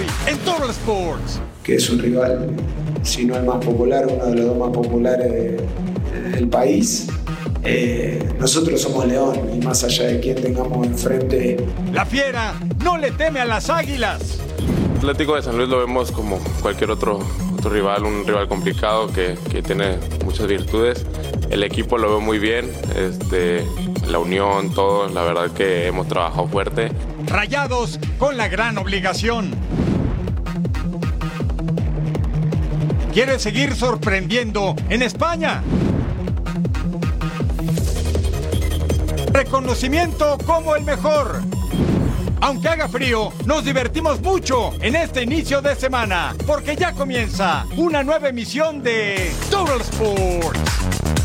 Hoy en Total Sports. que es un rival, si no el más popular, uno de los dos más populares de- del país. Eh, nosotros somos León y más allá de quién tengamos enfrente, La fiera no le teme a las águilas. Atlético de San Luis lo vemos como cualquier otro, otro rival, un rival complicado que, que tiene muchas virtudes. El equipo lo veo muy bien, este, la unión, todo, la verdad que hemos trabajado fuerte. Rayados con la gran obligación. Quiere seguir sorprendiendo en España. Reconocimiento como el mejor. Aunque haga frío, nos divertimos mucho en este inicio de semana, porque ya comienza una nueva emisión de Total Sports.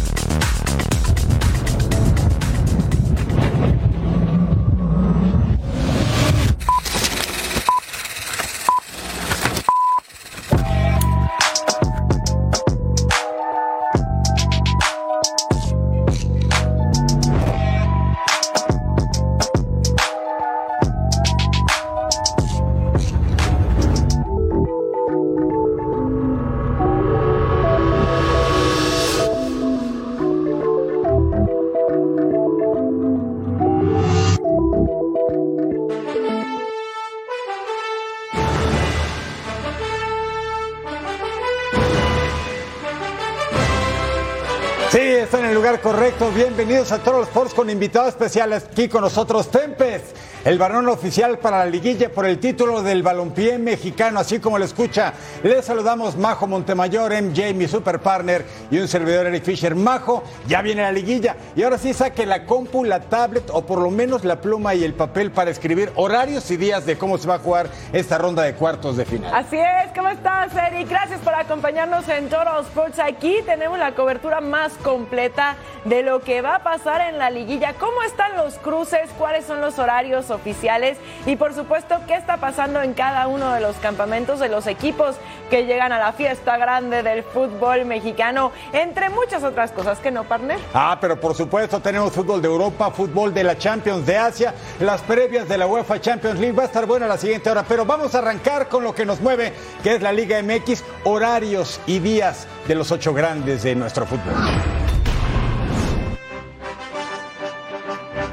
Bienvenidos a todos los Sports con invitados especiales. Aquí con nosotros Tempes, el varón oficial para la liguilla por el título del balompié mexicano, así como lo escucha. Les saludamos Majo Montemayor, MJ, mi super partner, y un servidor Eric Fisher. Majo, ya viene la liguilla. Y ahora sí saque la compu, la tablet o por lo menos la pluma y el papel para escribir horarios y días de cómo se va a jugar esta ronda de cuartos de final. Así es, ¿cómo estás, Eric? Gracias por acompañarnos en Total Sports. Aquí tenemos la cobertura más completa de lo que va a pasar en la liguilla, cómo están los cruces, cuáles son los horarios oficiales y por supuesto qué está pasando en cada uno de los campamentos de los equipos que llegan a la fiesta grande del fútbol mexicano, entre muchas otras cosas que no, partner. Ah, pero por supuesto tenemos fútbol de Europa, fútbol de la Champions de Asia, las previas de la UEFA Champions League. Va a estar buena la siguiente hora, pero vamos a arrancar con lo que nos mueve, que es la Liga MX, horarios y días de los ocho grandes de nuestro fútbol.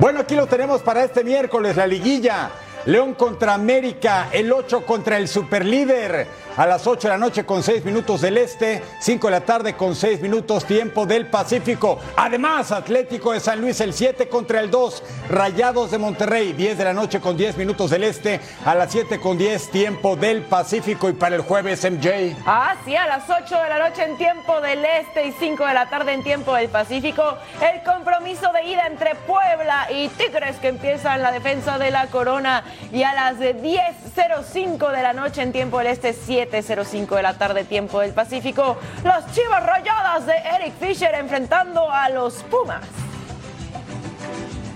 Bueno, aquí lo tenemos para este miércoles, la liguilla. León contra América, el 8 contra el superlíder. A las 8 de la noche con 6 minutos del este, 5 de la tarde con 6 minutos tiempo del Pacífico. Además, Atlético de San Luis el 7 contra el 2, Rayados de Monterrey, 10 de la noche con 10 minutos del este, a las 7 con 10 tiempo del Pacífico y para el jueves MJ. Ah, sí, a las 8 de la noche en tiempo del Este y 5 de la tarde en tiempo del Pacífico, el compromiso de ida entre Puebla y Tigres que empieza en la defensa de la corona y a las 10.05 de la noche en tiempo del Este, 7.05 de la tarde tiempo del Pacífico, las Chivas Rayadas de Eric Fisher enfrentando a los Pumas.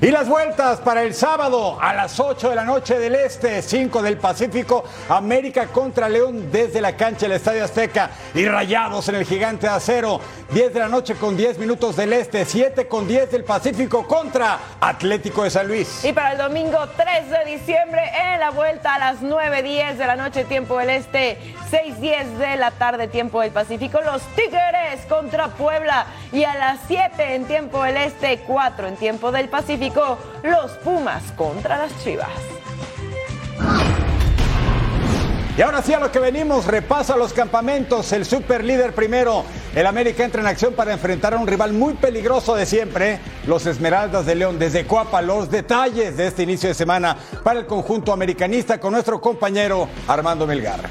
Y las vueltas para el sábado a las 8 de la noche del Este, 5 del Pacífico, América contra León desde la cancha del Estadio Azteca y Rayados en el Gigante de Acero, 10 de la noche con 10 minutos del Este, 7 con 10 del Pacífico contra Atlético de San Luis. Y para el domingo 3 de diciembre en la vuelta a las 9.10 de la noche tiempo del Este, 6.10 de la tarde tiempo del Pacífico, los Tigres contra Puebla y a las 7 en tiempo del Este, 4 en tiempo del Pacífico, los Pumas contra las Chivas. Y ahora sí a lo que venimos, repasa los campamentos, el super líder primero. El América entra en acción para enfrentar a un rival muy peligroso de siempre, los Esmeraldas de León. Desde Coapa, los detalles de este inicio de semana para el conjunto americanista con nuestro compañero Armando Melgar.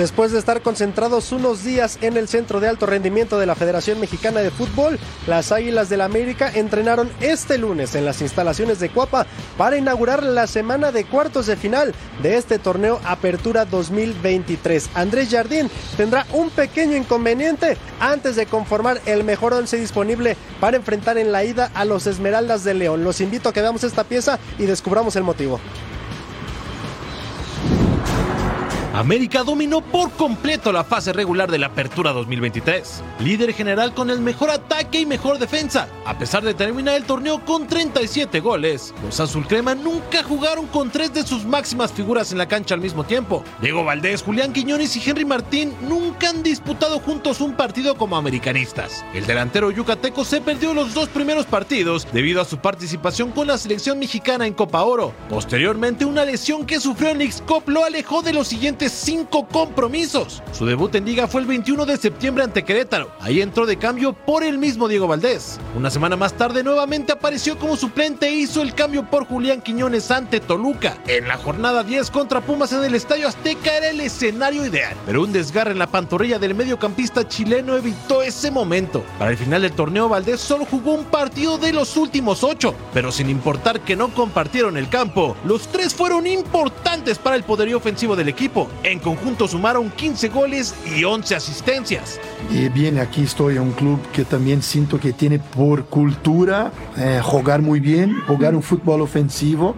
Después de estar concentrados unos días en el Centro de Alto Rendimiento de la Federación Mexicana de Fútbol, las Águilas del la América entrenaron este lunes en las instalaciones de Cuapa para inaugurar la semana de cuartos de final de este torneo Apertura 2023. Andrés Jardín tendrá un pequeño inconveniente antes de conformar el mejor once disponible para enfrentar en la ida a los Esmeraldas de León. Los invito a que veamos esta pieza y descubramos el motivo. América dominó por completo la fase regular de la Apertura 2023, líder general con el mejor ataque y mejor defensa, a pesar de terminar el torneo con 37 goles. Los Azul Crema nunca jugaron con tres de sus máximas figuras en la cancha al mismo tiempo. Diego Valdés, Julián Quiñones y Henry Martín nunca han disputado juntos un partido como americanistas. El delantero yucateco se perdió los dos primeros partidos debido a su participación con la selección mexicana en Copa Oro. Posteriormente, una lesión que sufrió en X-Cop lo alejó de los siguientes cinco compromisos. Su debut en liga fue el 21 de septiembre ante Querétaro. Ahí entró de cambio por el mismo Diego Valdés. Una semana más tarde nuevamente apareció como suplente e hizo el cambio por Julián Quiñones ante Toluca. En la jornada 10 contra Pumas en el Estadio Azteca era el escenario ideal, pero un desgarre en la pantorrilla del mediocampista chileno evitó ese momento. Para el final del torneo Valdés solo jugó un partido de los últimos ocho, pero sin importar que no compartieron el campo, los tres fueron importantes para el poderío ofensivo del equipo. En conjunto sumaron 15 goles y 11 asistencias. Y bien, aquí estoy en un club que también siento que tiene por cultura eh, jugar muy bien, jugar un fútbol ofensivo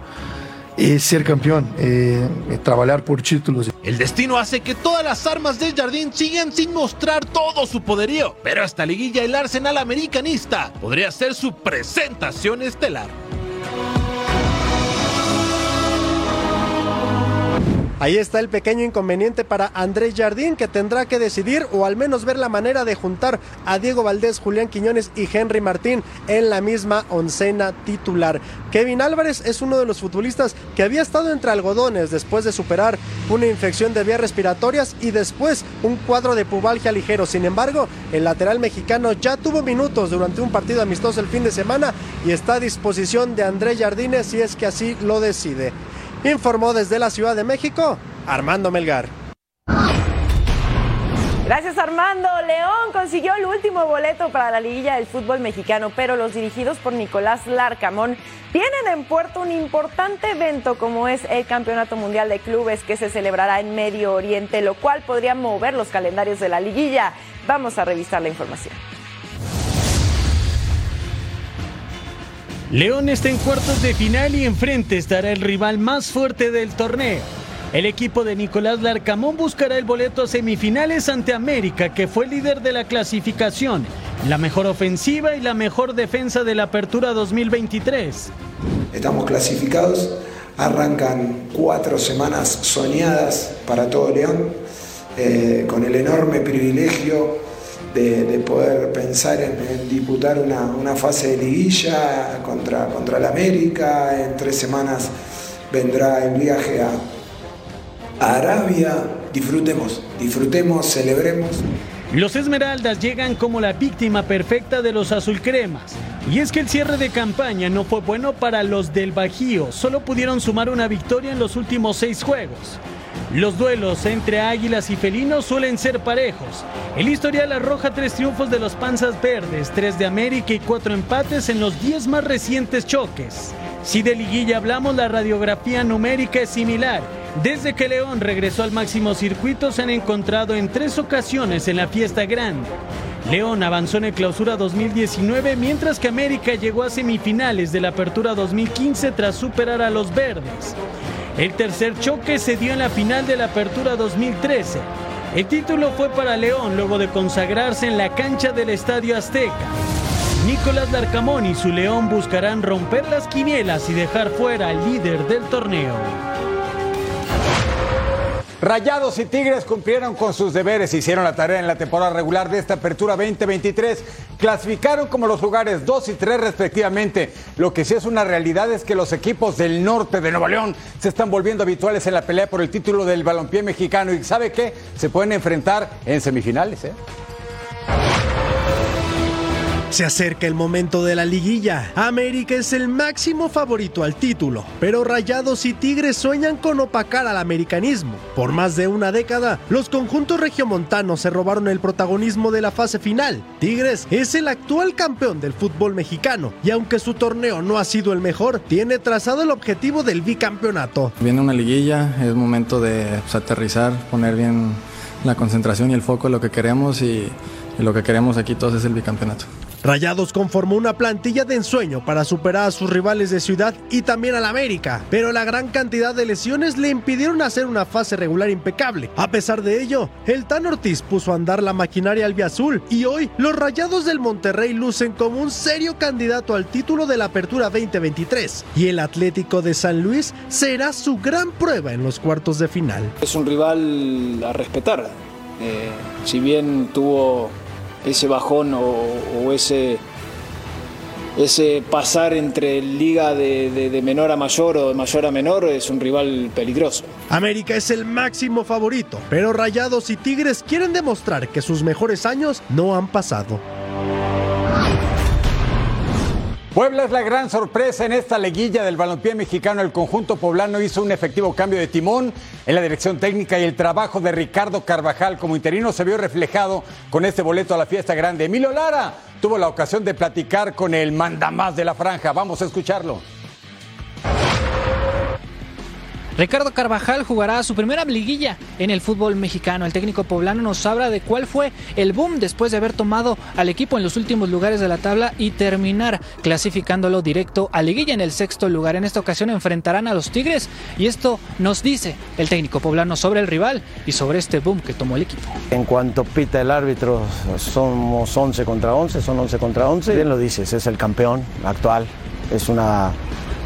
y ser campeón, eh, trabajar por títulos. El destino hace que todas las armas del Jardín sigan sin mostrar todo su poderío, pero esta liguilla el Arsenal americanista podría ser su presentación estelar. Ahí está el pequeño inconveniente para Andrés Jardín que tendrá que decidir o al menos ver la manera de juntar a Diego Valdés, Julián Quiñones y Henry Martín en la misma oncena titular. Kevin Álvarez es uno de los futbolistas que había estado entre algodones después de superar una infección de vías respiratorias y después un cuadro de pubalgia ligero. Sin embargo, el lateral mexicano ya tuvo minutos durante un partido amistoso el fin de semana y está a disposición de Andrés Jardines si es que así lo decide. Informó desde la Ciudad de México Armando Melgar. Gracias Armando. León consiguió el último boleto para la liguilla del fútbol mexicano, pero los dirigidos por Nicolás Larcamón tienen en puerto un importante evento como es el Campeonato Mundial de Clubes que se celebrará en Medio Oriente, lo cual podría mover los calendarios de la liguilla. Vamos a revisar la información. León está en cuartos de final y enfrente estará el rival más fuerte del torneo. El equipo de Nicolás Larcamón buscará el boleto a semifinales ante América, que fue líder de la clasificación, la mejor ofensiva y la mejor defensa de la Apertura 2023. Estamos clasificados, arrancan cuatro semanas soñadas para todo León, eh, con el enorme privilegio de, poder pensar en, disputar una, fase de liguilla contra, contra el América. En tres semanas vendrá el viaje a, Arabia. Disfrutemos, disfrutemos, celebremos. Los Esmeraldas llegan como la víctima perfecta de los azulcremas. Y es que el cierre de campaña no fue bueno para los del Bajío. Solo pudieron sumar una victoria en los últimos seis juegos. Los duelos entre águilas y felinos suelen ser parejos. El historial arroja tres triunfos de los Panzas Verdes, tres de América y cuatro empates en los diez más recientes choques. Si de liguilla hablamos, la radiografía numérica es similar. Desde que León regresó al máximo circuito se han encontrado en tres ocasiones en la fiesta grande. León avanzó en el clausura 2019 mientras que América llegó a semifinales de la apertura 2015 tras superar a los verdes. El tercer choque se dio en la final de la Apertura 2013. El título fue para León luego de consagrarse en la cancha del Estadio Azteca. Nicolás Larcamón y su León buscarán romper las quinielas y dejar fuera al líder del torneo. Rayados y Tigres cumplieron con sus deberes, hicieron la tarea en la temporada regular de esta apertura 2023, clasificaron como los lugares 2 y 3 respectivamente. Lo que sí es una realidad es que los equipos del norte de Nuevo León se están volviendo habituales en la pelea por el título del balompié mexicano y sabe qué, se pueden enfrentar en semifinales. ¿eh? Se acerca el momento de la liguilla. América es el máximo favorito al título, pero Rayados y Tigres sueñan con opacar al americanismo. Por más de una década, los conjuntos regiomontanos se robaron el protagonismo de la fase final. Tigres es el actual campeón del fútbol mexicano y aunque su torneo no ha sido el mejor, tiene trazado el objetivo del bicampeonato. Viene una liguilla, es momento de pues, aterrizar, poner bien la concentración y el foco en lo que queremos y lo que queremos aquí todos es el bicampeonato. Rayados conformó una plantilla de ensueño para superar a sus rivales de ciudad y también al América, pero la gran cantidad de lesiones le impidieron hacer una fase regular impecable. A pesar de ello, el Tan Ortiz puso a andar la maquinaria albiazul y hoy los Rayados del Monterrey lucen como un serio candidato al título de la Apertura 2023 y el Atlético de San Luis será su gran prueba en los cuartos de final. Es un rival a respetar. Eh, si bien tuvo ese bajón o, ese, ese pasar entre liga de, de, menor a mayor o de mayor a menor es un rival peligroso. América es el máximo favorito, pero Rayados y Tigres quieren demostrar que sus mejores años no han pasado. Puebla es la gran sorpresa en esta liguilla del balompié mexicano. El conjunto poblano hizo un efectivo cambio de timón en la dirección técnica y el trabajo de Ricardo Carvajal como interino se vio reflejado con este boleto a la fiesta grande. Emilio Lara tuvo la ocasión de platicar con el mandamás de la franja. Vamos a escucharlo. Ricardo Carvajal jugará su primera liguilla en el fútbol mexicano. El técnico poblano nos habla de cuál fue el boom después de haber tomado al equipo en los últimos lugares de la tabla y terminar clasificándolo directo a liguilla en el sexto lugar. En esta ocasión enfrentarán a los Tigres y esto nos dice el técnico poblano sobre el rival y sobre este boom que tomó el equipo. En cuanto pita el árbitro, somos 11 contra 11, son 11 contra 11. Bien lo dices, es el campeón actual, es una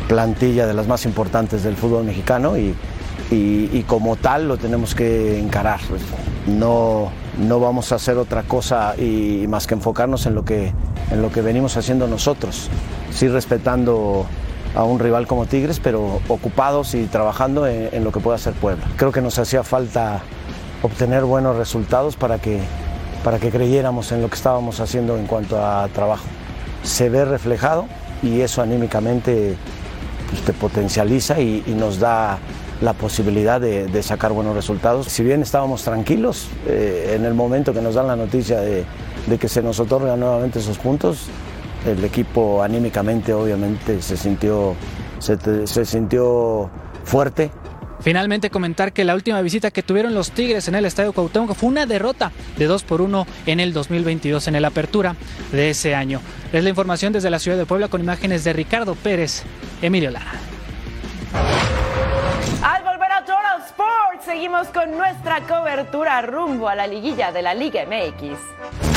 plantilla de las más importantes del fútbol mexicano y, y, como tal lo tenemos que encarar. No, no vamos a hacer otra cosa y, más que enfocarnos en lo que, en lo que venimos haciendo nosotros, sí respetando a un rival como Tigres, pero ocupados y trabajando en, en lo que pueda hacer Puebla. Creo que nos hacía falta obtener buenos resultados para que, para que creyéramos en lo que estábamos haciendo en cuanto a trabajo. Se ve reflejado y eso anímicamente pues, te potencializa y, nos da la posibilidad de, sacar buenos resultados. Si bien estábamos tranquilos, eh, en el momento que nos dan la noticia de, que se nos otorgan nuevamente esos puntos, el equipo anímicamente obviamente se sintió, se sintió fuerte, Finalmente comentar que la última visita que tuvieron los Tigres en el Estadio Cuauhtémoc fue una derrota de 2 por 1 en el 2022 en el apertura de ese año. Es la información desde la ciudad de Puebla con imágenes de Ricardo Pérez, Emilio Lara. Al volver a Total Sports, seguimos con nuestra cobertura rumbo a la liguilla de la Liga MX.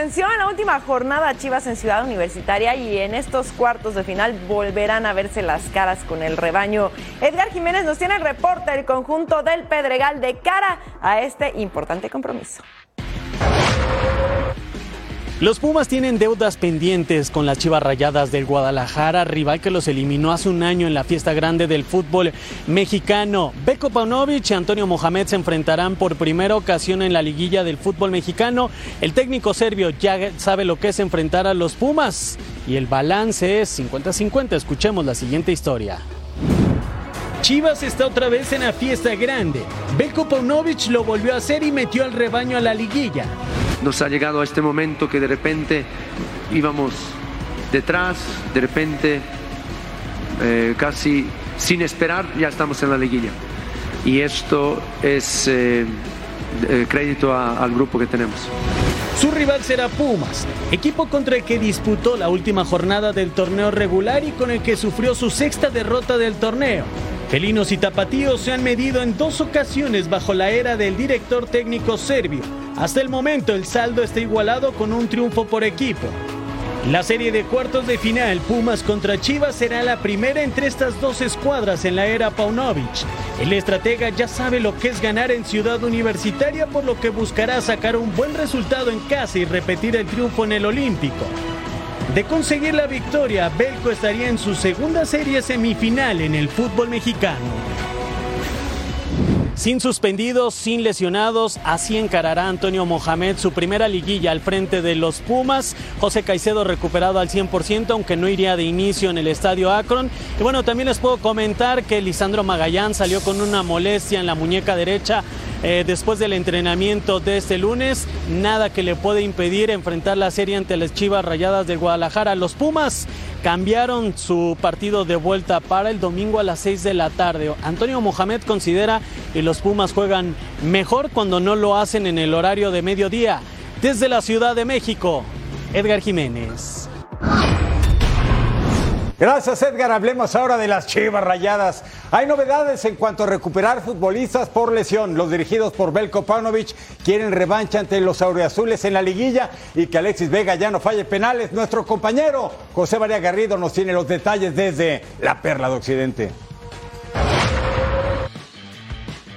En la última jornada Chivas en Ciudad Universitaria y en estos cuartos de final volverán a verse las caras con el rebaño. Edgar Jiménez nos tiene el reporte del conjunto del Pedregal de cara a este importante compromiso. Los Pumas tienen deudas pendientes con las Chivas Rayadas del Guadalajara, rival que los eliminó hace un año en la fiesta grande del fútbol mexicano. Beko Paunovic y Antonio Mohamed se enfrentarán por primera ocasión en la liguilla del fútbol mexicano. El técnico serbio ya sabe lo que es enfrentar a los Pumas y el balance es 50-50. Escuchemos la siguiente historia. Chivas está otra vez en la fiesta grande. Belko Paunovic lo volvió a hacer y metió al rebaño a la liguilla. Nos ha llegado a este momento que de repente íbamos detrás, de repente eh, casi sin esperar ya estamos en la liguilla. y esto es eh, eh, crédito al grupo que tenemos. Su rival será Pumas, equipo contra el que disputó la última jornada del torneo regular y con el que sufrió su sexta derrota del torneo. Felinos y Tapatíos se han medido en dos ocasiones bajo la era del director técnico serbio. Hasta el momento el saldo está igualado con un triunfo por equipo. La serie de cuartos de final Pumas contra Chivas será la primera entre estas dos escuadras en la era Paunovic. El estratega ya sabe lo que es ganar en Ciudad Universitaria, por lo que buscará sacar un buen resultado en casa y repetir el triunfo en el Olímpico. De conseguir la victoria, Belco estaría en su segunda serie semifinal en el fútbol mexicano. Sin suspendidos, sin lesionados, así encarará Antonio Mohamed su primera liguilla al frente de los Pumas. José Caicedo recuperado al 100%, aunque no iría de inicio en el estadio Akron. Y bueno, también les puedo comentar que Lisandro Magallán salió con una molestia en la muñeca derecha eh, después del entrenamiento de este lunes. Nada que le puede impedir enfrentar la serie ante las Chivas Rayadas de Guadalajara. Los Pumas cambiaron su partido de vuelta para el domingo a las 6 de la tarde. Antonio Mohamed considera que los Pumas juegan mejor cuando no lo hacen en el horario de mediodía. Desde la Ciudad de México, Edgar Jiménez. Gracias Edgar, hablemos ahora de las Chivas Rayadas. Hay novedades en cuanto a recuperar futbolistas por lesión. Los dirigidos por Belko Paunovic quieren revancha ante los auriazules en la liguilla y que Alexis Vega ya no falle penales. Nuestro compañero José María Garrido nos tiene los detalles desde la Perla de Occidente.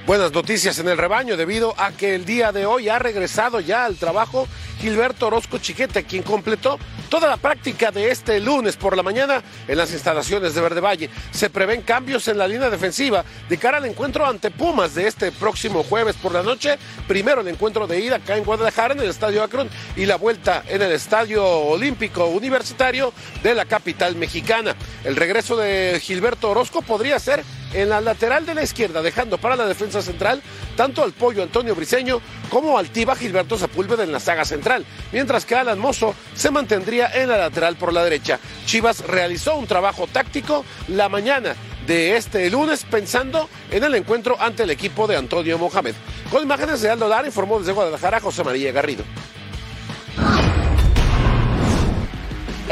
Buenas noticias en el rebaño debido a que el día de hoy ha regresado ya al trabajo Gilberto Orozco Chiquete, quien completó toda la práctica de este lunes por la mañana en las instalaciones de Verde Valle. Se prevén cambios en la línea defensiva de cara al encuentro ante Pumas de este próximo jueves por la noche. Primero el encuentro de ida acá en Guadalajara en el Estadio Akron y la vuelta en el Estadio Olímpico Universitario de la capital mexicana. El regreso de Gilberto Orozco podría ser en la lateral de la izquierda, dejando para la defensa central tanto al pollo Antonio Briseño como al Tiba Gilberto Sepúlveda en la saga central, mientras que Alan Mozo se mantendría en la lateral por la derecha. Chivas realizó un trabajo táctico la mañana de este lunes pensando en el encuentro ante el equipo de Antonio Mohamed. Con imágenes de Aldo Lara informó desde Guadalajara José María Garrido.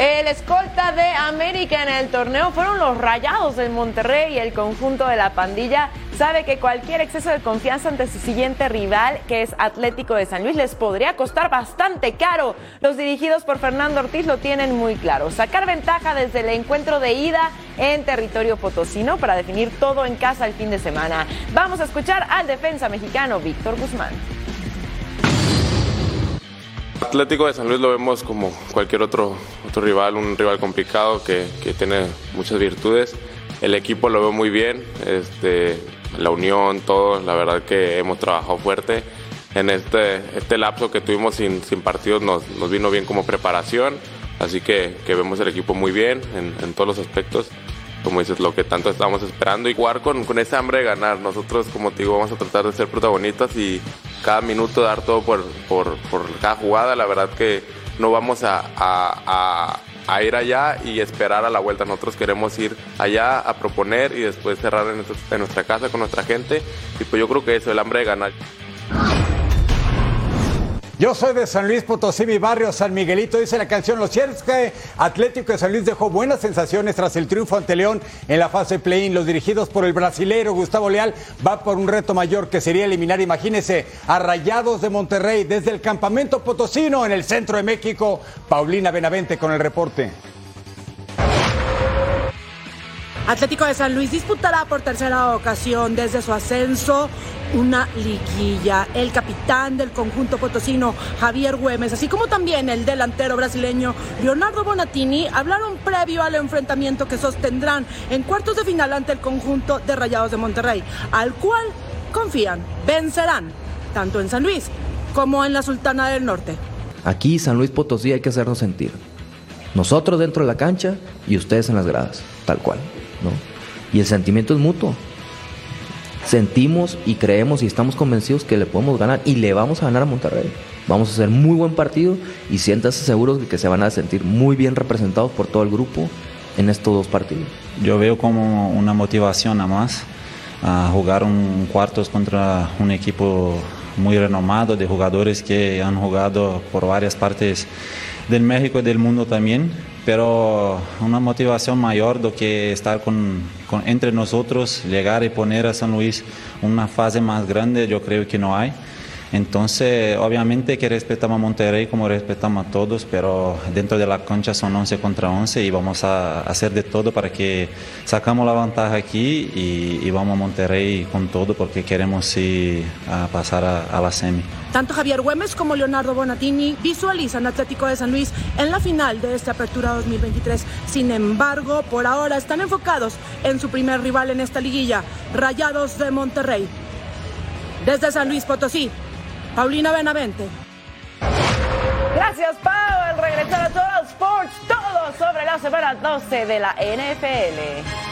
El escolta de América en el torneo fueron los Rayados del Monterrey y el conjunto de la pandilla sabe que cualquier exceso de confianza ante su siguiente rival, que es Atlético de San Luis, les podría costar bastante caro. Los dirigidos por Fernando Ortiz lo tienen muy claro. Sacar ventaja desde el encuentro de ida en territorio potosino para definir todo en casa el fin de semana. Vamos a escuchar al defensa mexicano Víctor Guzmán. Atlético de San Luis lo vemos como cualquier otro, otro rival, un rival complicado que, que tiene muchas virtudes. El equipo lo veo muy bien, este, la unión, todo, la verdad que hemos trabajado fuerte. En este, este lapso que tuvimos sin, sin partidos nos, nos vino bien como preparación, así que, que vemos el equipo muy bien en, en todos los aspectos como dices, lo que tanto estamos esperando y jugar con, con ese hambre de ganar. Nosotros, como te digo, vamos a tratar de ser protagonistas y cada minuto dar todo por, por, por cada jugada. La verdad que no vamos a, ir allá y esperar a la vuelta. Nosotros queremos ir allá a proponer y después cerrar en nuestra casa con nuestra gente. Y pues yo creo que eso, el hambre de ganar. Yo soy de San Luis Potosí, mi barrio San Miguelito, dice la canción. Lo cierto es que Atlético de San Luis dejó buenas sensaciones tras el triunfo ante León en la fase play-in. Los dirigidos por el brasilero Gustavo Leal va por un reto mayor que sería eliminar, imagínese, a Rayados de Monterrey desde el campamento potosino en el centro de México. Paulina Benavente con el reporte. Atlético de San Luis disputará por tercera ocasión desde su ascenso una liguilla. El capitán del conjunto potosino, Javier Güemes, así como también el delantero brasileño Leonardo Bonatini, hablaron previo al enfrentamiento que sostendrán en cuartos de final ante el conjunto de Rayados de Monterrey, al cual confían, vencerán, tanto en San Luis como en la Sultana del Norte. Aquí, San Luis Potosí, hay que hacernos sentir. Nosotros dentro de la cancha y ustedes en las gradas, tal cual. Y el sentimiento es mutuo. Sentimos y creemos y estamos convencidos que le podemos ganar y le vamos a ganar a Monterrey. Vamos a hacer muy buen partido y siéntase seguros de que se van a sentir muy bien representados por todo el grupo en estos dos partidos. Yo veo como una motivación a más a jugar un cuartos contra un equipo muy renomado de jugadores que han jugado por varias partes del México y del mundo también, pero una motivación mayor do que estar con, entre nosotros, llegar y poner a San Luis una fase más grande, yo creo que no hay. Entonces, obviamente que respetamos a Monterrey como respetamos a todos, pero dentro de la cancha son 11 contra 11 y vamos a hacer de todo para que sacamos la ventaja aquí y, vamos a Monterrey con todo porque queremos pasar a, a, la semi. Tanto Javier Güemes como Leonardo Bonatini visualizan Atlético de San Luis en la final de esta apertura 2023. Sin embargo, por ahora están enfocados en su primer rival en esta liguilla, Rayados de Monterrey. Desde San Luis Potosí, Paulina Benavente. Gracias, Pau. El regresar a todos Sports, todo sobre la semana 12 de la NFL.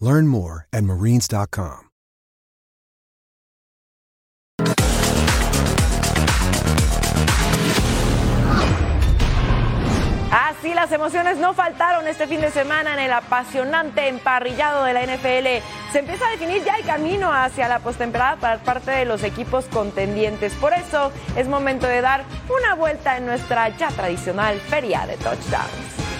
Learn more at marines.com. Así las emociones no faltaron este fin de semana en el apasionante emparrillado de la NFL. Se empieza a definir ya el camino hacia la postemporada para parte de los equipos contendientes. Por eso es momento de dar una vuelta en nuestra ya tradicional feria de touchdowns.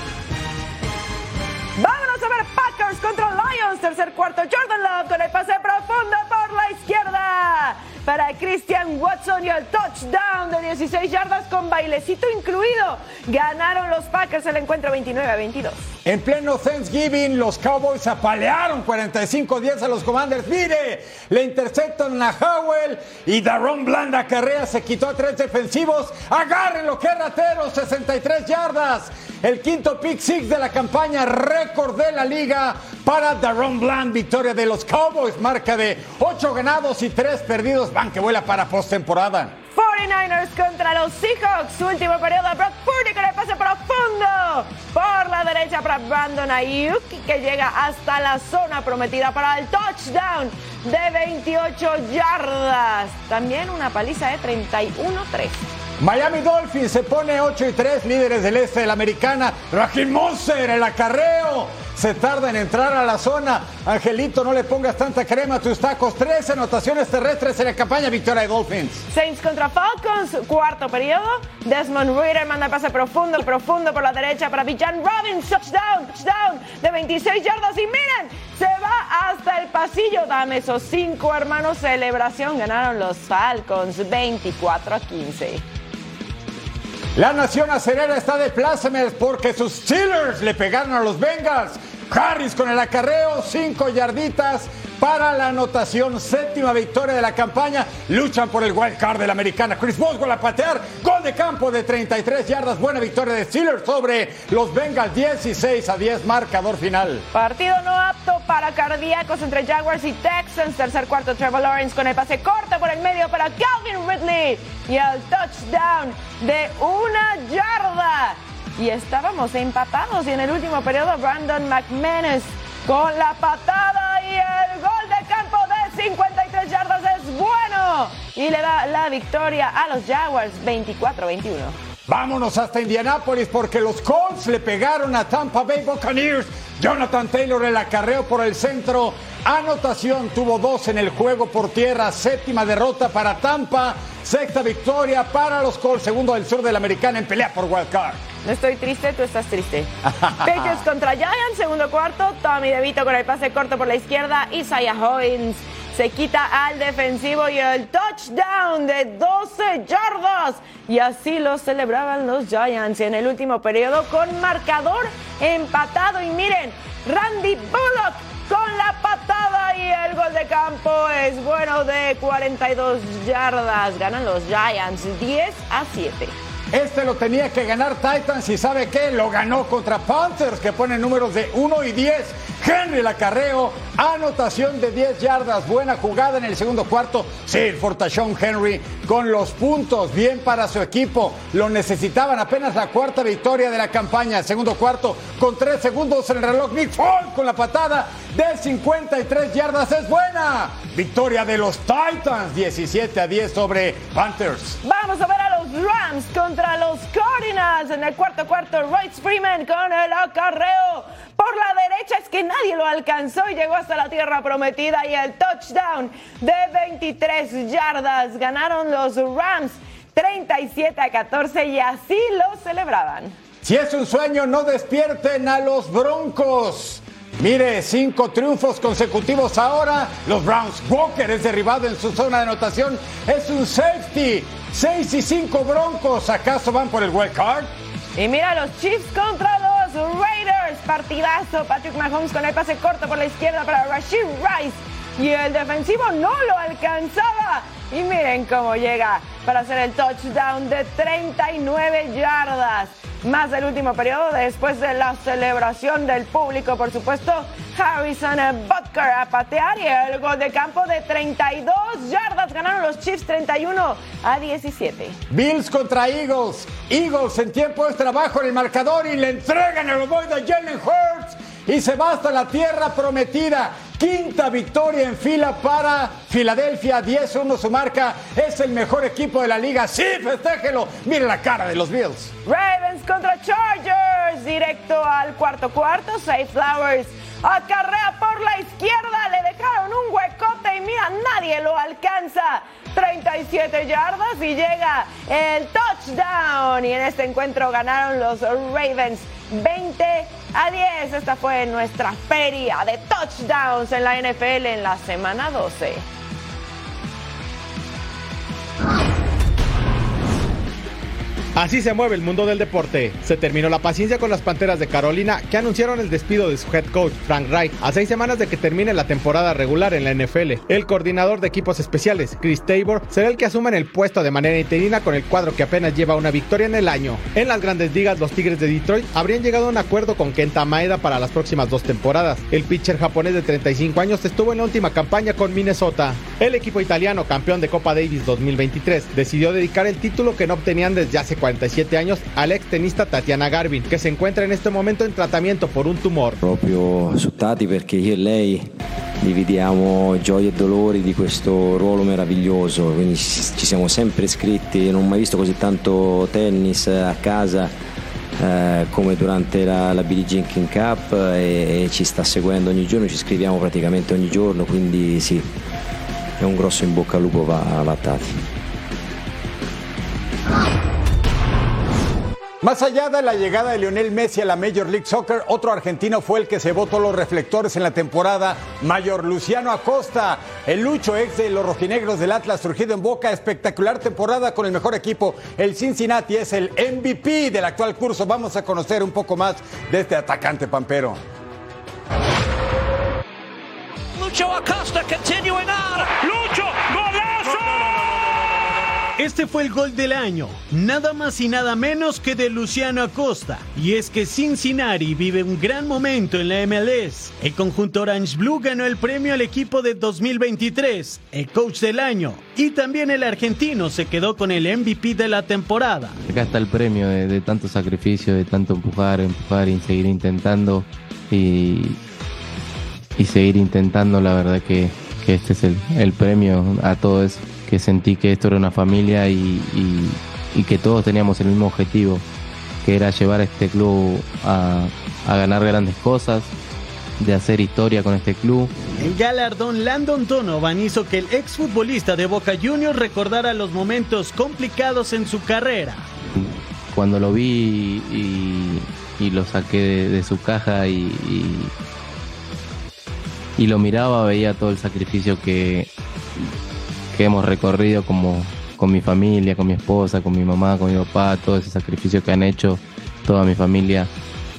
Vámonos a ver Packers contra Lions, tercer cuarto. Jordan Love con el pase profundo por la izquierda para Christian Watson y el touchdown de 16 yardas con bailecito incluido. Ganaron los Packers el encuentro 29 a 22. En pleno Thanksgiving, los Cowboys apalearon 45-10 a los Commanders. Mire, le interceptan a Howell y Daron Blanda Carrea se quitó a tres defensivos. Agarren lo que ratero, 63 yardas. El quinto pick six de la campaña, récord de la liga para Daron Bland. Victoria de los Cowboys, marca de 8 ganados y 3 perdidos. Van que vuela para postemporada. 49ers contra los Seahawks. Último periodo. Brock Purdy con el pase profundo. Por la derecha para Brandon Ayuk que llega hasta la zona prometida para el touchdown de 28 yardas. También una paliza de 31-3. Miami Dolphins se pone 8 y 3, líderes del este de la americana. Raheem Monster, el acarreo. Se tarda en entrar a la zona. Angelito, no le pongas tanta crema a tus tacos. Tres anotaciones terrestres en la campaña. Victoria de Dolphins. Saints contra Falcons, cuarto periodo. Desmond Reader manda pase profundo, profundo por la derecha para Bijan Robbins. Touchdown, touchdown de 26 yardas. Y miren, se va hasta el pasillo. Dame esos cinco hermanos. Celebración. Ganaron los Falcons 24 a 15. La nación acerera está de plácemes porque sus Steelers le pegaron a los Bengals. Harris con el acarreo, cinco yarditas para la anotación, séptima victoria de la campaña. Luchan por el wild card de la americana. Chris Boswell a patear, gol de campo de 33 yardas. Buena victoria de Steelers sobre los Bengals, 16 a 10, marcador final. Partido no apto para cardíacos entre Jaguars y Texans. Tercer cuarto, Trevor Lawrence con el pase corto por el medio para Calvin Ridley y el touchdown de una yarda. Y estábamos empatados y en el último periodo Brandon McManus con la patada y el gol de campo de 53 yardas es bueno y le da la victoria a los Jaguars 24-21. Vámonos hasta Indianápolis porque los Colts le pegaron a Tampa Bay Buccaneers. Jonathan Taylor el acarreo por el centro. Anotación tuvo dos en el juego por tierra. Séptima derrota para Tampa. Sexta victoria para los Colts. Segundo del sur de la americana en pelea por Wild Card. No estoy triste, tú estás triste. Patriots contra Giants, segundo cuarto. Tommy DeVito con el pase corto por la izquierda. Isaiah Hoynes se quita al defensivo y el touchdown de 12 yardas. Y así lo celebraban los Giants en el último periodo con marcador empatado. Y miren, Randy Bullock con la patada y el gol gol de campo es bueno de 42 yardas. Ganan los Giants 10 a 7. Este lo tenía que ganar Titans y ¿sabe qué? Lo ganó contra Panthers que pone números de 1 y 10. Henry el acarreo, anotación de 10 yardas, buena jugada en el segundo cuarto. Sí, el Henry con los puntos, bien para su equipo. Lo necesitaban apenas la cuarta victoria de la campaña. Segundo cuarto con 3 segundos en el reloj. Nick con la patada de 53 yardas es buena. Victoria de los Titans, 17 a 10 sobre Panthers. Vamos a ver a los Rams contra los Cardinals en el cuarto cuarto. Royce Freeman con el acarreo por la derecha. Es que nadie lo alcanzó y llegó hasta la tierra prometida y el touchdown de 23 yardas. Ganaron los Rams 37 a 14 y así lo celebraban. Si es un sueño, no despierten a los Broncos. Mire, cinco triunfos consecutivos ahora. Los Browns. Walker es derribado en su zona de anotación. Es un safety. Seis y cinco Broncos. ¿Acaso van por el wild card? Y mira los Chiefs contra los Raiders. Partidazo. Patrick Mahomes con el pase corto por la izquierda para Rashid Rice. Y el defensivo no lo alcanzaba. Y miren cómo llega para hacer el touchdown de 39 yardas. Más del último periodo, después de la celebración del público, por supuesto, Harrison Butker a patear y el gol de campo de 32 yardas. Ganaron los Chiefs 31 a 17. Bills contra Eagles. Eagles en tiempo de trabajo en el marcador y le entregan el boy de Jalen Hurts y se va hasta la tierra prometida. Quinta victoria en fila para Filadelfia, 10-1 su marca. Es el mejor equipo de la liga. Sí, festéjelo. Mire la cara de los Bills. Ravens contra Chargers. Directo al cuarto cuarto. Safe Flowers acarrea por la izquierda. Le dejaron un huecote y mira, nadie lo alcanza. 37 yardas y llega el touchdown. Y en este encuentro ganaron los Ravens 20 a 10. Esta fue nuestra feria de touchdowns en la NFL en la semana 12. Así se mueve el mundo del deporte. Se terminó la paciencia con las Panteras de Carolina que anunciaron el despido de su head coach Frank Reich a seis semanas de que termine la temporada regular en la NFL. El coordinador de equipos especiales, Chris Tabor, será el que asuma el puesto de manera interina con el cuadro que apenas lleva una victoria en el año. En las grandes ligas, los Tigres de Detroit habrían llegado a un acuerdo con Kenta Maeda para las próximas dos temporadas. El pitcher japonés de 35 años estuvo en la última campaña con Minnesota. El equipo italiano, campeón de Copa Davis 2023, decidió dedicar el título que no obtenían desde hace 47 años al ex tenista Tatiana Garvin, che si encuentra in questo momento in trattamento per un tumore. Proprio su Tati perché io e lei dividiamo gioie e dolori di questo ruolo meraviglioso, quindi ci siamo sempre iscritti, non ho mai visto così tanto tennis a casa eh, come durante la, la Billie Jean King Cup e, e ci sta seguendo ogni giorno, ci scriviamo praticamente ogni giorno, quindi sì, è un grosso in bocca al lupo va, va a Tati. Más allá de la llegada de Lionel Messi a la Major League Soccer, otro argentino fue el que se botó los reflectores en la temporada mayor, Luciano Acosta, el lucho ex de los rojinegros del Atlas, surgido en Boca, espectacular temporada con el mejor equipo, el Cincinnati es el MVP del actual curso. Vamos a conocer un poco más de este atacante pampero. Lucho Acosta continuing on. Este fue el gol del año, nada más y nada menos que de Luciano Acosta. Y es que Cincinnati vive un gran momento en la MLS. El conjunto Orange Blue ganó el premio al equipo de 2023, el coach del año. Y también el argentino se quedó con el MVP de la temporada. Acá está el premio de, tanto sacrificio, de tanto empujar, empujar y seguir intentando. Y, seguir intentando, la verdad que, que este es el, el premio a todo eso que sentí que esto era una familia y, y, y, que todos teníamos el mismo objetivo, que era llevar a este club a, a, ganar grandes cosas, de hacer historia con este club. El galardón Landon Donovan hizo que el exfutbolista de Boca Juniors recordara los momentos complicados en su carrera. Cuando lo vi y, y lo saqué de, de su caja y, y lo miraba, veía todo el sacrificio que, que hemos recorrido como con mi familia, con mi esposa, con mi mamá, con mi papá, todo ese sacrificio que han hecho toda mi familia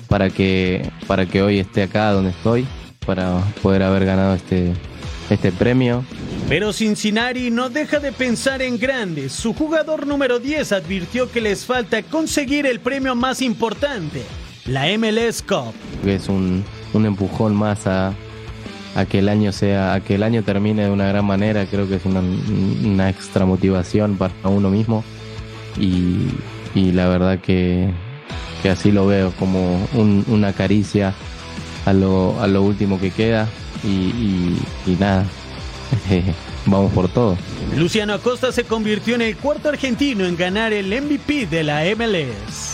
para que, para que hoy esté acá donde estoy, para poder haber ganado este, este premio. Pero Cincinnati no deja de pensar en grandes. Su jugador número 10 advirtió que les falta conseguir el premio más importante, la MLS Cup. Es un, un empujón más a, a que el año sea, a que el año termine de una gran manera. Creo que es una, una extra motivación para uno mismo y, y la verdad que, que, así lo veo como un, una caricia a lo, a lo último que queda y, y, y nada. Vamos por todo. Luciano Acosta se convirtió en el cuarto argentino en ganar el MVP de la MLS.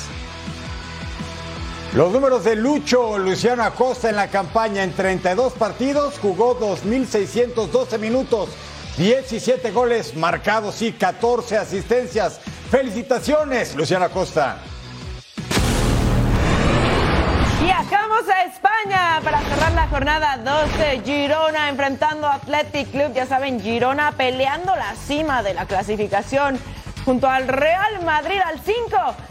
Los números de Lucho Luciano Acosta en la campaña en 32 partidos jugó 2.612 minutos, 17 goles marcados y 14 asistencias. Felicitaciones, Luciano Acosta. Viajamos a España para cerrar la jornada 12. Girona enfrentando a Athletic Club. Ya saben, Girona peleando la cima de la clasificación junto al Real Madrid al 5.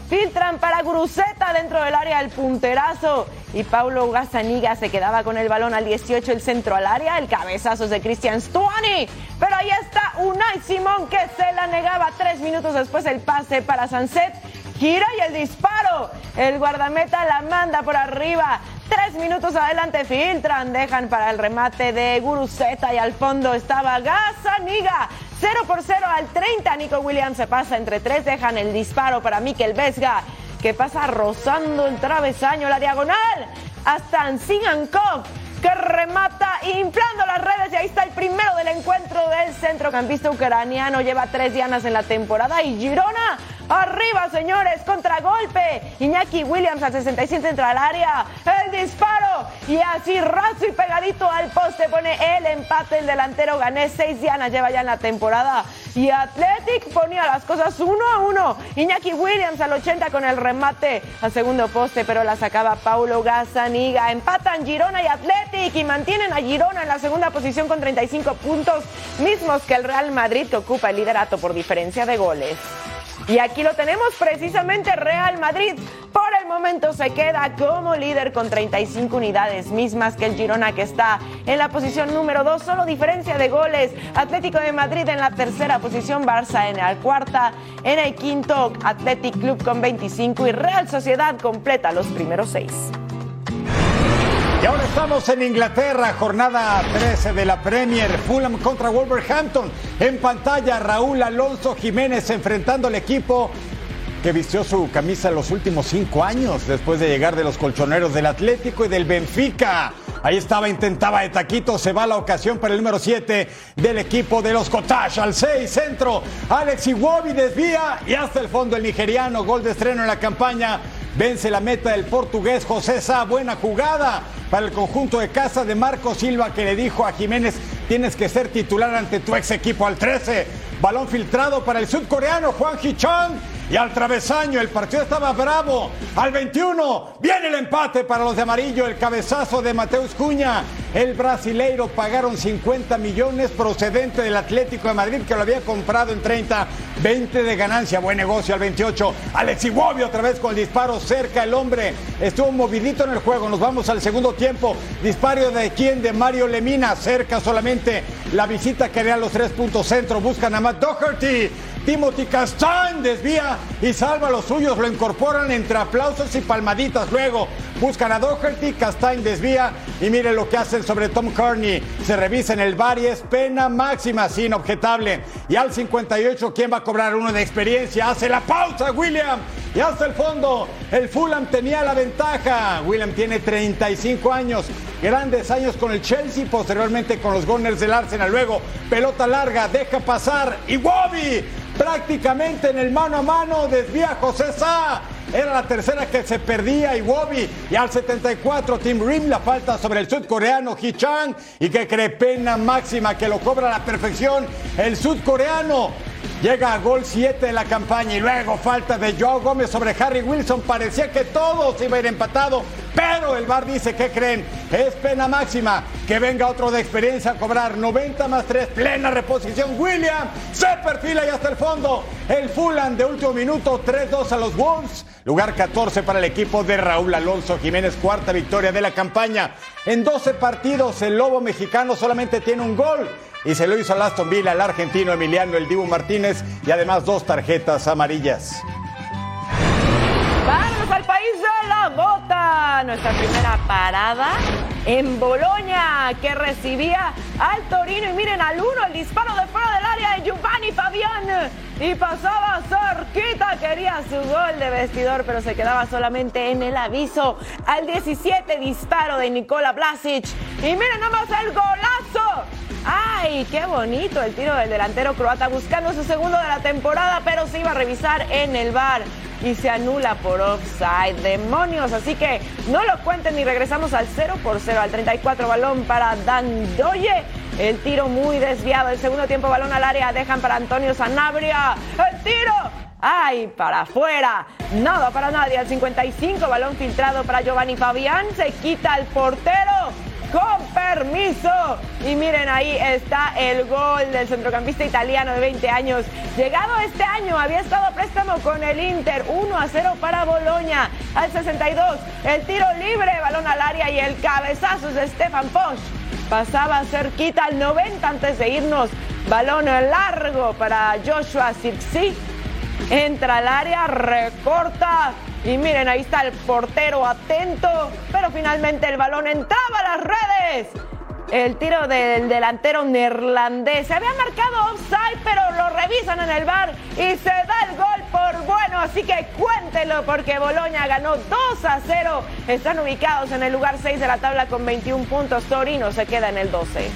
Filtran para Guruceta dentro del área el punterazo. Y Paulo Gazzaniga se quedaba con el balón al 18, el centro al área. El cabezazo de Cristian Stuani. Pero ahí está Unai Simón que se la negaba. Tres minutos después el pase para Sanset. Gira y el disparo. El guardameta la manda por arriba. Tres minutos adelante filtran, dejan para el remate de Guruceta y al fondo estaba Gazzaniga. 0 por 0 al 30. Nico Williams se pasa entre tres, dejan el disparo para Mikel Vesga, que pasa rozando el travesaño, la diagonal, hasta Ansigankov, que remata inflando las redes y ahí está el primero del encuentro del centrocampista ucraniano. Lleva tres dianas en la temporada y Girona Arriba, señores, contragolpe. Iñaki Williams al 67 entra al área. El disparo. Y así raso y pegadito al poste pone el empate. El delantero gané seis dianas, lleva ya en la temporada. Y Athletic ponía las cosas uno a uno. Iñaki Williams al 80 con el remate al segundo poste, pero la sacaba Paulo Gazzaniga. Empatan Girona y Athletic y mantienen a Girona en la segunda posición con 35 puntos, mismos que el Real Madrid que ocupa el liderato por diferencia de goles. Y aquí lo tenemos precisamente Real Madrid. Por el momento se queda como líder con 35 unidades, mismas que el Girona que está en la posición número 2, solo diferencia de goles. Atlético de Madrid en la tercera posición, Barça en la cuarta, en el quinto Athletic Club con 25 y Real Sociedad completa los primeros seis. Y ahora estamos en Inglaterra, jornada 13 de la Premier, Fulham contra Wolverhampton. En pantalla, Raúl Alonso Jiménez enfrentando al equipo que vistió su camisa los últimos cinco años después de llegar de los colchoneros del Atlético y del Benfica. Ahí estaba, intentaba de taquito, se va la ocasión para el número 7 del equipo de los Cottage al 6, centro. Alex Iwobi desvía y hasta el fondo el nigeriano, gol de estreno en la campaña. Vence la meta del portugués José Sá, buena jugada para el conjunto de casa de Marco Silva que le dijo a Jiménez, tienes que ser titular ante tu ex equipo al 13. Balón filtrado para el sudcoreano Juan Hichong y al travesaño. El partido estaba bravo. Al 21 viene el empate para los de amarillo. El cabezazo de Mateus Cuña. El brasileiro pagaron 50 millones procedente del Atlético de Madrid que lo había comprado en 30. 20 de ganancia. Buen negocio al 28. Alex Iwobi otra vez con el disparo cerca. El hombre estuvo movidito en el juego. Nos vamos al segundo tiempo. Disparo de quién? De Mario Lemina. Cerca solamente la visita que haría los tres puntos centro. Buscan a Matt Doherty. Timothy Castan desvía y salva a los suyos, lo incorporan entre aplausos y palmaditas. Luego buscan a Doherty, Castain desvía y mire lo que hacen sobre Tom Kearney. Se revisa en el bar y es pena máxima, sin objetable. Y al 58, ¿quién va a cobrar uno de experiencia? Hace la pausa, William. Y hasta el fondo, el Fulham tenía la ventaja. William tiene 35 años, grandes años con el Chelsea, posteriormente con los Gunners del Arsenal. Luego, pelota larga, deja pasar y Wobby prácticamente en el mano a mano desvía José Sá. Era la tercera que se perdía y Wobby. Y al 74 Tim Rim la falta sobre el sudcoreano Hee Chang y que cree pena máxima que lo cobra a la perfección el sudcoreano. Llega a gol 7 de la campaña y luego falta de Joe Gómez sobre Harry Wilson. Parecía que todo se iba a ir empatado, Pero el VAR dice, ¿qué creen? Es pena máxima. Que venga otro de experiencia a cobrar 90 más 3, plena reposición. William se perfila y hasta el fondo. El Fulham de último minuto, 3-2 a los Wolves. Lugar 14 para el equipo de Raúl Alonso Jiménez, cuarta victoria de la campaña. En 12 partidos, el Lobo mexicano solamente tiene un gol y se lo hizo al Aston Villa, al argentino Emiliano El Dibu Martínez y además dos tarjetas amarillas. Vamos al país de la Nuestra primera parada en Boloña, que recibía al Torino. Y miren al uno, el disparo de fuera del área de Giovanni Fabián. Y pasaba cerquita, quería su gol de vestidor, pero se quedaba solamente en el aviso. Al 17, disparo de Nikola Vlasic. Y miren nomás el golazo. ¡Ay, qué bonito el tiro del delantero croata buscando su segundo de la temporada, pero se iba a revisar en el bar y se anula por offside. ¡Demonios! Así que no lo cuenten y regresamos al 0 por 0, al 34 balón para Dandoye. El tiro muy desviado. El segundo tiempo balón al área. Dejan para Antonio Sanabria. ¡El tiro! ¡Ay, para afuera! Nada para nadie. Al 55 balón filtrado para Giovanni Fabián. Se quita el portero con permiso. Y miren, ahí está el gol del centrocampista italiano de 20 años. Llegado este año, había estado préstamo con el Inter. 1 a 0 para Boloña. Al 62, el tiro libre, balón al área y el cabezazo de Stefan Posch. Pasaba cerquita al 90 antes de irnos. Balón largo para Joshua Sirksi. Entra al área, recorta. Y miren, ahí está el portero atento. Pero finalmente el balón entraba a las redes. El tiro del delantero neerlandés. Se había marcado offside, pero lo revisan en el bar y se da el gol por bueno. Así que cuéntelo porque Boloña ganó 2 a 0. Están ubicados en el lugar 6 de la tabla con 21 puntos. Torino se queda en el 12.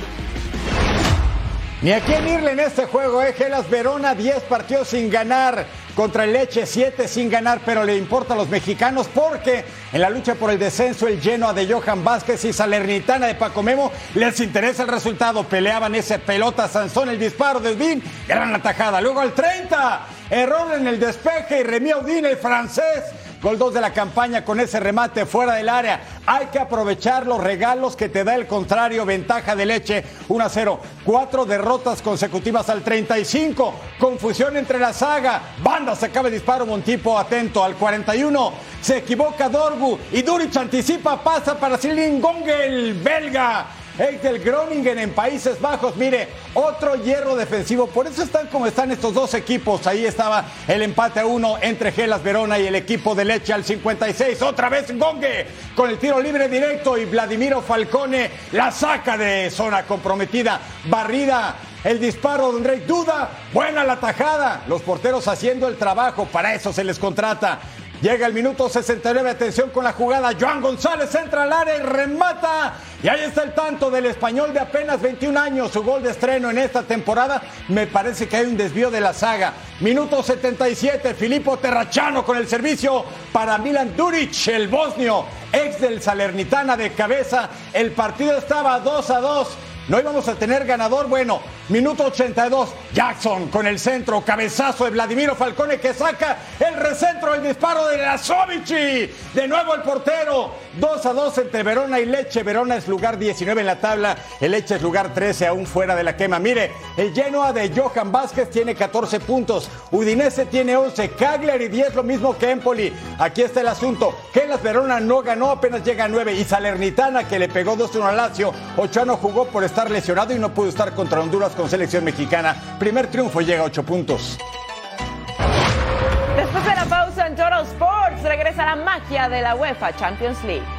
Ni a quién irle en este juego, ¿eh? Gelas Verona, 10 partidos sin ganar. Contra el Leche, 7 sin ganar, pero le importa a los mexicanos porque en la lucha por el descenso, el Genoa de Johan Vázquez y Salernitana de Paco Memo les interesa el resultado. Peleaban ese pelota Sansón, el disparo de Udín, gran atajada. Luego al 30, error en el despeje y Remy Udín, el francés. Gol 2 de la campaña con ese remate fuera del área. Hay que aprovechar los regalos que te da el contrario. Ventaja de leche 1 a 0. Cuatro derrotas consecutivas al 35. Confusión entre la saga. Banda se acaba el disparo. Montipo atento al 41. Se equivoca Dorgu y Duric anticipa. Pasa para Silin Gongel, belga ex del Groningen en Países Bajos. Mire, otro hierro defensivo. Por eso están como están estos dos equipos. Ahí estaba el empate a uno entre Gelas Verona y el equipo de Leche al 56. Otra vez Gongue con el tiro libre directo y Vladimiro Falcone la saca de zona comprometida. Barrida el disparo de André Duda, buena la tajada, los porteros haciendo el trabajo, para eso se les contrata. Llega el minuto 69, atención con la jugada. Joan González entra al área y remata. Y ahí está el tanto del español de apenas 21 años, su gol de estreno en esta temporada. Me parece que hay un desvío de la saga. Minuto 77, Filippo Terrachano con el servicio para Milan Duric, el bosnio, ex del Salernitana de cabeza. El partido estaba 2 a 2. No íbamos a tener ganador. Bueno, minuto 82. Jackson con el centro. Cabezazo de Vladimiro Falcone que saca el recentro, el disparo de Lazovici. De nuevo el portero. 2 a 2 entre Verona y Leche. Verona es lugar 19 en la tabla. El Leche es lugar 13, aún fuera de la quema. Mire, el Genoa de Johan Vázquez tiene 14 puntos. Udinese tiene 11. Cagliari 10, lo mismo que Empoli. Aquí está el asunto. Gelas Verona no ganó, apenas llega a 9. Y Salernitana, que le pegó 2-1 a Lazio. Ochoa jugó por estar lesionado y no pudo estar contra Honduras con selección mexicana. Primer triunfo llega a 8 puntos. Después de la pausa en Total Sports, regresa la magia de la UEFA Champions League.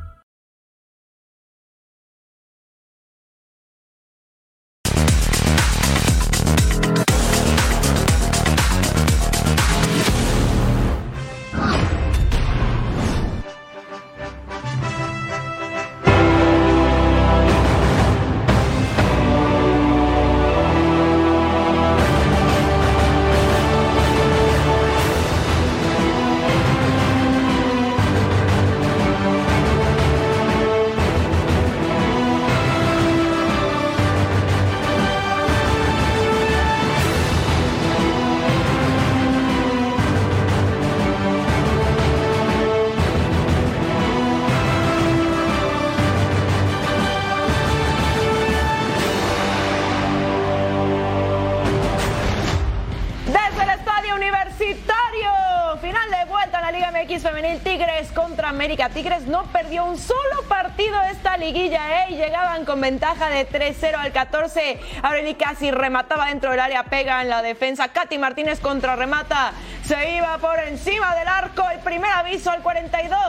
América. Tigres no perdió un solo partido esta liguilla, ¿eh? Y llegaban con ventaja de 3-0 al 14. Aureli casi remataba dentro del área, pega en la defensa. Katy Martínez contra remata. Se iba por encima del arco. El primer aviso al 42.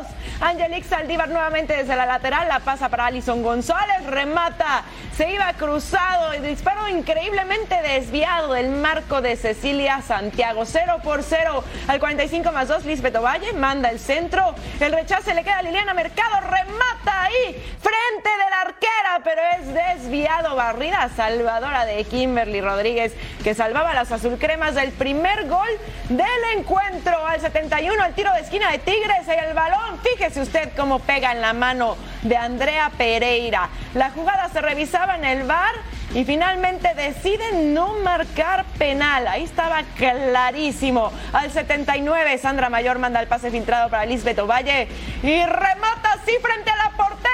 Angelique Saldívar nuevamente desde la lateral. La pasa para Alison González. Remata. Se iba cruzado y disparo increíblemente desviado del marco de Cecilia Santiago. 0 por 0 al 45 más 2. Lisbeth Ovalle manda el centro. El rechace le queda a Liliana Mercado. Remata ahí frente de la arquera, pero es desviado. Barrida salvadora de Kimberly Rodríguez que salvaba las azulcremas del primer gol del encuentro. Al 71 el tiro de esquina de Tigres y el balón. Fíjese usted cómo pega en la mano de Andrea Pereira. La jugada se revisaba en el bar y finalmente deciden no marcar penal. Ahí estaba clarísimo. Al 79, Sandra Mayor manda el pase filtrado para Lisbeth Ovalle y remata así frente a la portera.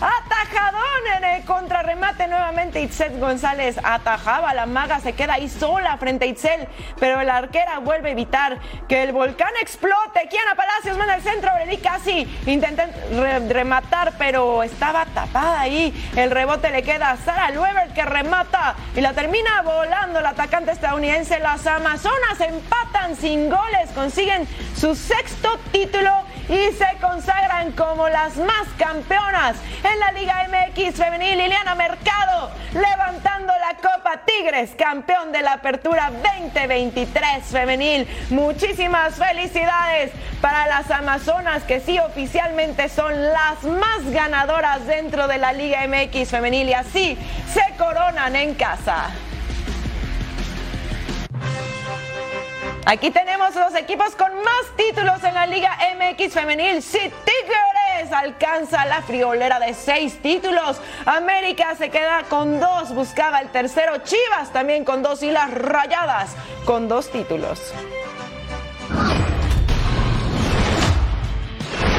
Atajadón en el contrarremate nuevamente. Itzel González atajaba. La maga se queda ahí sola frente a Itzel, pero la arquera vuelve a evitar que el volcán explote. Kiana Palacios manda el centro. Aureli casi intenta rematar, pero estaba tapada ahí. El rebote le queda a Sara Lueber que remata y la termina volando el atacante estadounidense. Las Amazonas empatan sin goles, consiguen su sexto título y se consagran como las más campeonas en la Liga MX femenil. Liliana Mercado Tigres, campeón de la Apertura 2023 femenil. Muchísimas felicidades para las Amazonas que sí oficialmente son las más ganadoras dentro de la Liga MX femenil y así se coronan en casa. Aquí tenemos los equipos con más títulos en la Liga MX femenil. Si Tigres alcanza la friolera de seis títulos, América se queda con dos, buscaba el tercero, Chivas también con dos y las Rayadas con dos títulos.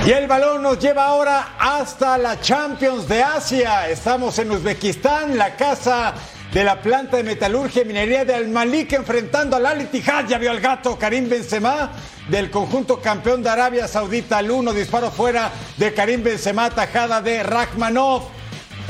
Y el balón nos lleva ahora hasta la Champions de Asia. Estamos en Uzbekistán, la casa de la planta de metalurgia y minería de Al-Malik enfrentando al Al Ittihad. Ya vio al gato Karim Benzema del conjunto campeón de Arabia Saudita al 1. Disparo fuera de Karim Benzema, tajada de Rachmanov.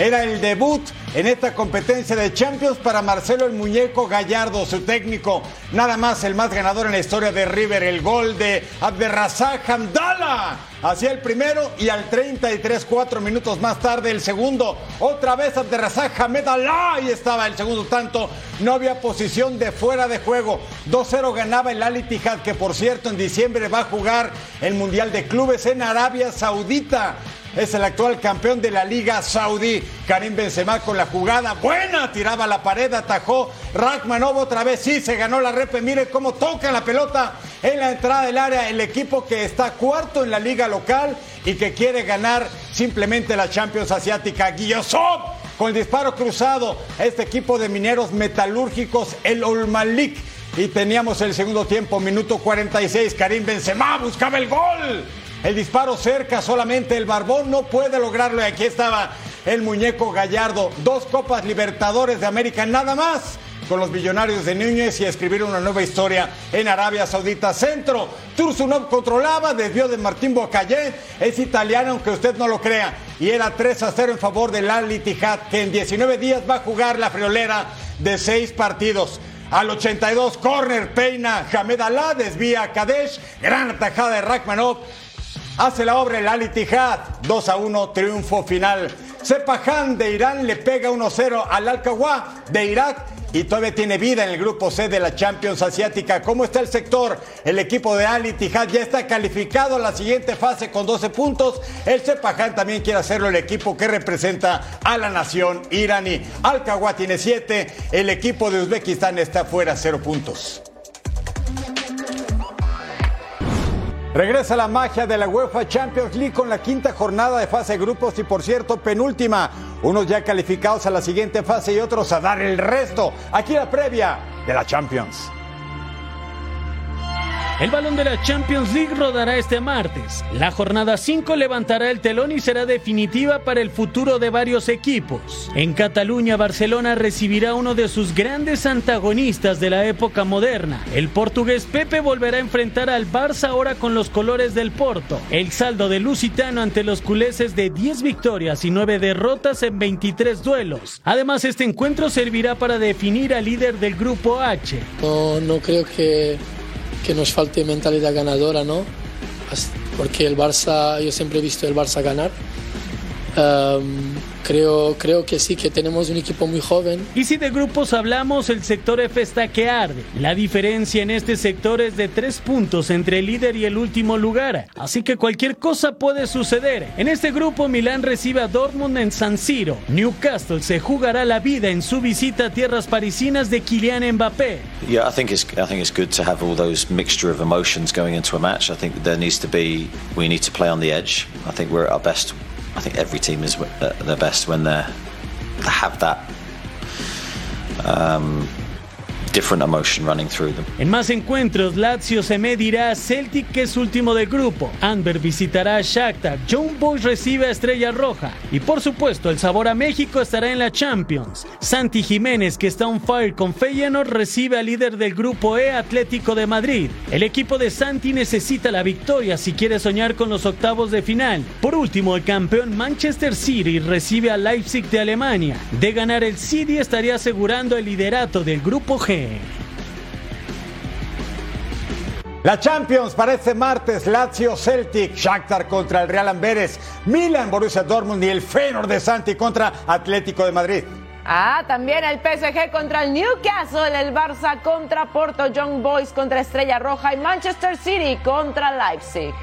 Era el debut en esta competencia de Champions para Marcelo el Muñeco Gallardo, su técnico. Nada más el más ganador en la historia de River, el gol de Abderrazak Hamdala. Hacía el primero y al 33, cuatro minutos más tarde el segundo. Otra vez Abderrazak Hamdala. Ahí estaba el segundo tanto. No había posición de fuera de juego. 2-0 ganaba el Al Ittihad, que por cierto en diciembre va a jugar el Mundial de Clubes en Arabia Saudita es el actual campeón de la Liga Saudí. Karim Benzema con la jugada buena, tiraba la pared, atajó. Rachmanov otra vez, sí, se ganó la repe. Mire cómo toca la pelota en la entrada del área. El equipo que está cuarto en la liga local y que quiere ganar simplemente la Champions Asiática. Guillosov con el disparo cruzado. Este equipo de mineros metalúrgicos, el Olmalik. Y teníamos el segundo tiempo, minuto 46. Karim Benzema buscaba el gol. El disparo cerca, solamente el Barbón no puede lograrlo. Y aquí estaba el muñeco Gallardo. Dos Copas Libertadores de América, nada más. Con los millonarios de Núñez y escribir una nueva historia en Arabia Saudita. Centro, Tursunov controlaba, desvió de Martín Bocayé. Es italiano, aunque usted no lo crea. Y era 3 a 0 en favor del Al Ittihad, que en 19 días va a jugar la friolera de seis partidos. Al 82, corner, peina, Hamed Alá, desvía a Kadesh, gran atajada de Rachmanov, hace la obra el Al Ittihad, 2 a 1, triunfo final. Sepahan de Irán le pega 1-0 al Al-Kawa de Irak y todavía tiene vida en el grupo C de la Champions Asiática. ¿Cómo está el sector? El equipo de Al Ittihad ya está calificado a la siguiente fase con 12 puntos. El Sepahan también quiere hacerlo el equipo que representa a la nación iraní. Al-Kawa tiene 7, el equipo de Uzbekistán está fuera 0 puntos. Regresa la magia de la UEFA Champions League con la quinta jornada de fase de grupos y por cierto penúltima. Unos ya calificados a la siguiente fase y otros a dar el resto. Aquí la previa de la Champions. El balón de la Champions League rodará este martes. La jornada 5 levantará el telón y será definitiva para el futuro de varios equipos. En Cataluña, Barcelona recibirá uno de sus grandes antagonistas de la época moderna. El portugués Pepe volverá a enfrentar al Barça ahora con los colores del Porto. El saldo de Lusitano ante los culeses de 10 victorias y 9 derrotas en 23 duelos. Además, este encuentro servirá para definir al líder del grupo H. No, no creo que, que nos falte mentalidad ganadora, ¿no? Porque el Barça, yo siempre he visto el Barça ganar. Um, creo, creo que sí, que tenemos un equipo muy joven. Y si de grupos hablamos, el sector F está que arde. La diferencia en este sector es de tres puntos entre el líder y el último lugar. Así que cualquier cosa puede suceder. En este grupo, Milán recibe a Dortmund en San Siro. Newcastle se jugará la vida en su visita a tierras parisinas de Kylian Mbappé. Yeah, I think it's I think it's good to have all those mixture of emotions going into a match. I think there needs to be we need to play on the edge. I think we're at our best I think every team is at their best when they have that um, different emotion running through them. En más encuentros, Lazio se medirá a Celtic, que es último del grupo. Anver visitará a Shakhtar. John Boys recibe a Estrella Roja. Y por supuesto, el sabor a México estará en la Champions. Santi Jiménez, que está on fire con Feyenoord, recibe al líder del grupo E, Atlético de Madrid. El equipo de Santi necesita la victoria si quiere soñar con los octavos de final. Por último, el campeón Manchester City recibe a Leipzig de Alemania. De ganar el City estaría asegurando el liderato del grupo G. La Champions para este martes, Lazio Celtic, Shakhtar contra el Real Amberes, Milan Borussia Dortmund y el Feyenoord de Santi contra Atlético de Madrid. Ah, también el PSG contra el Newcastle, el Barça contra Porto, Young Boys contra Estrella Roja y Manchester City contra Leipzig.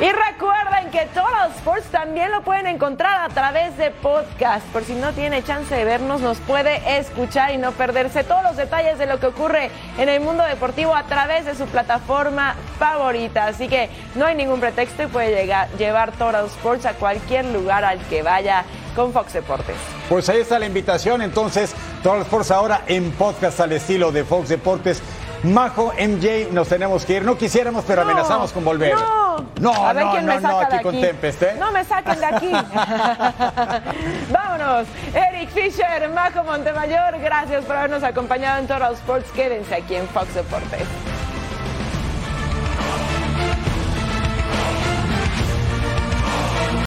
Y recuerden que Total Sports también lo pueden encontrar a través de podcast. Por si no tiene chance de vernos, nos puede escuchar y no perderse todos los detalles de lo que ocurre en el mundo deportivo a través de su plataforma favorita. Así que no hay ningún pretexto y puede llegar, llevar Total Sports a cualquier lugar al que vaya con Fox Deportes. Pues ahí está la invitación. Entonces, Total Sports ahora en podcast al estilo de Fox Deportes. Majo, MJ, nos tenemos que ir. No quisiéramos, pero No, amenazamos con volver. No, no, A ver no, quién no, me no, saca aquí de con Tempest, ¿eh? No me saquen de aquí. Vámonos. Eric Fisher, Majo Montemayor, gracias por habernos acompañado en Total Sports. Quédense aquí en Fox Deportes.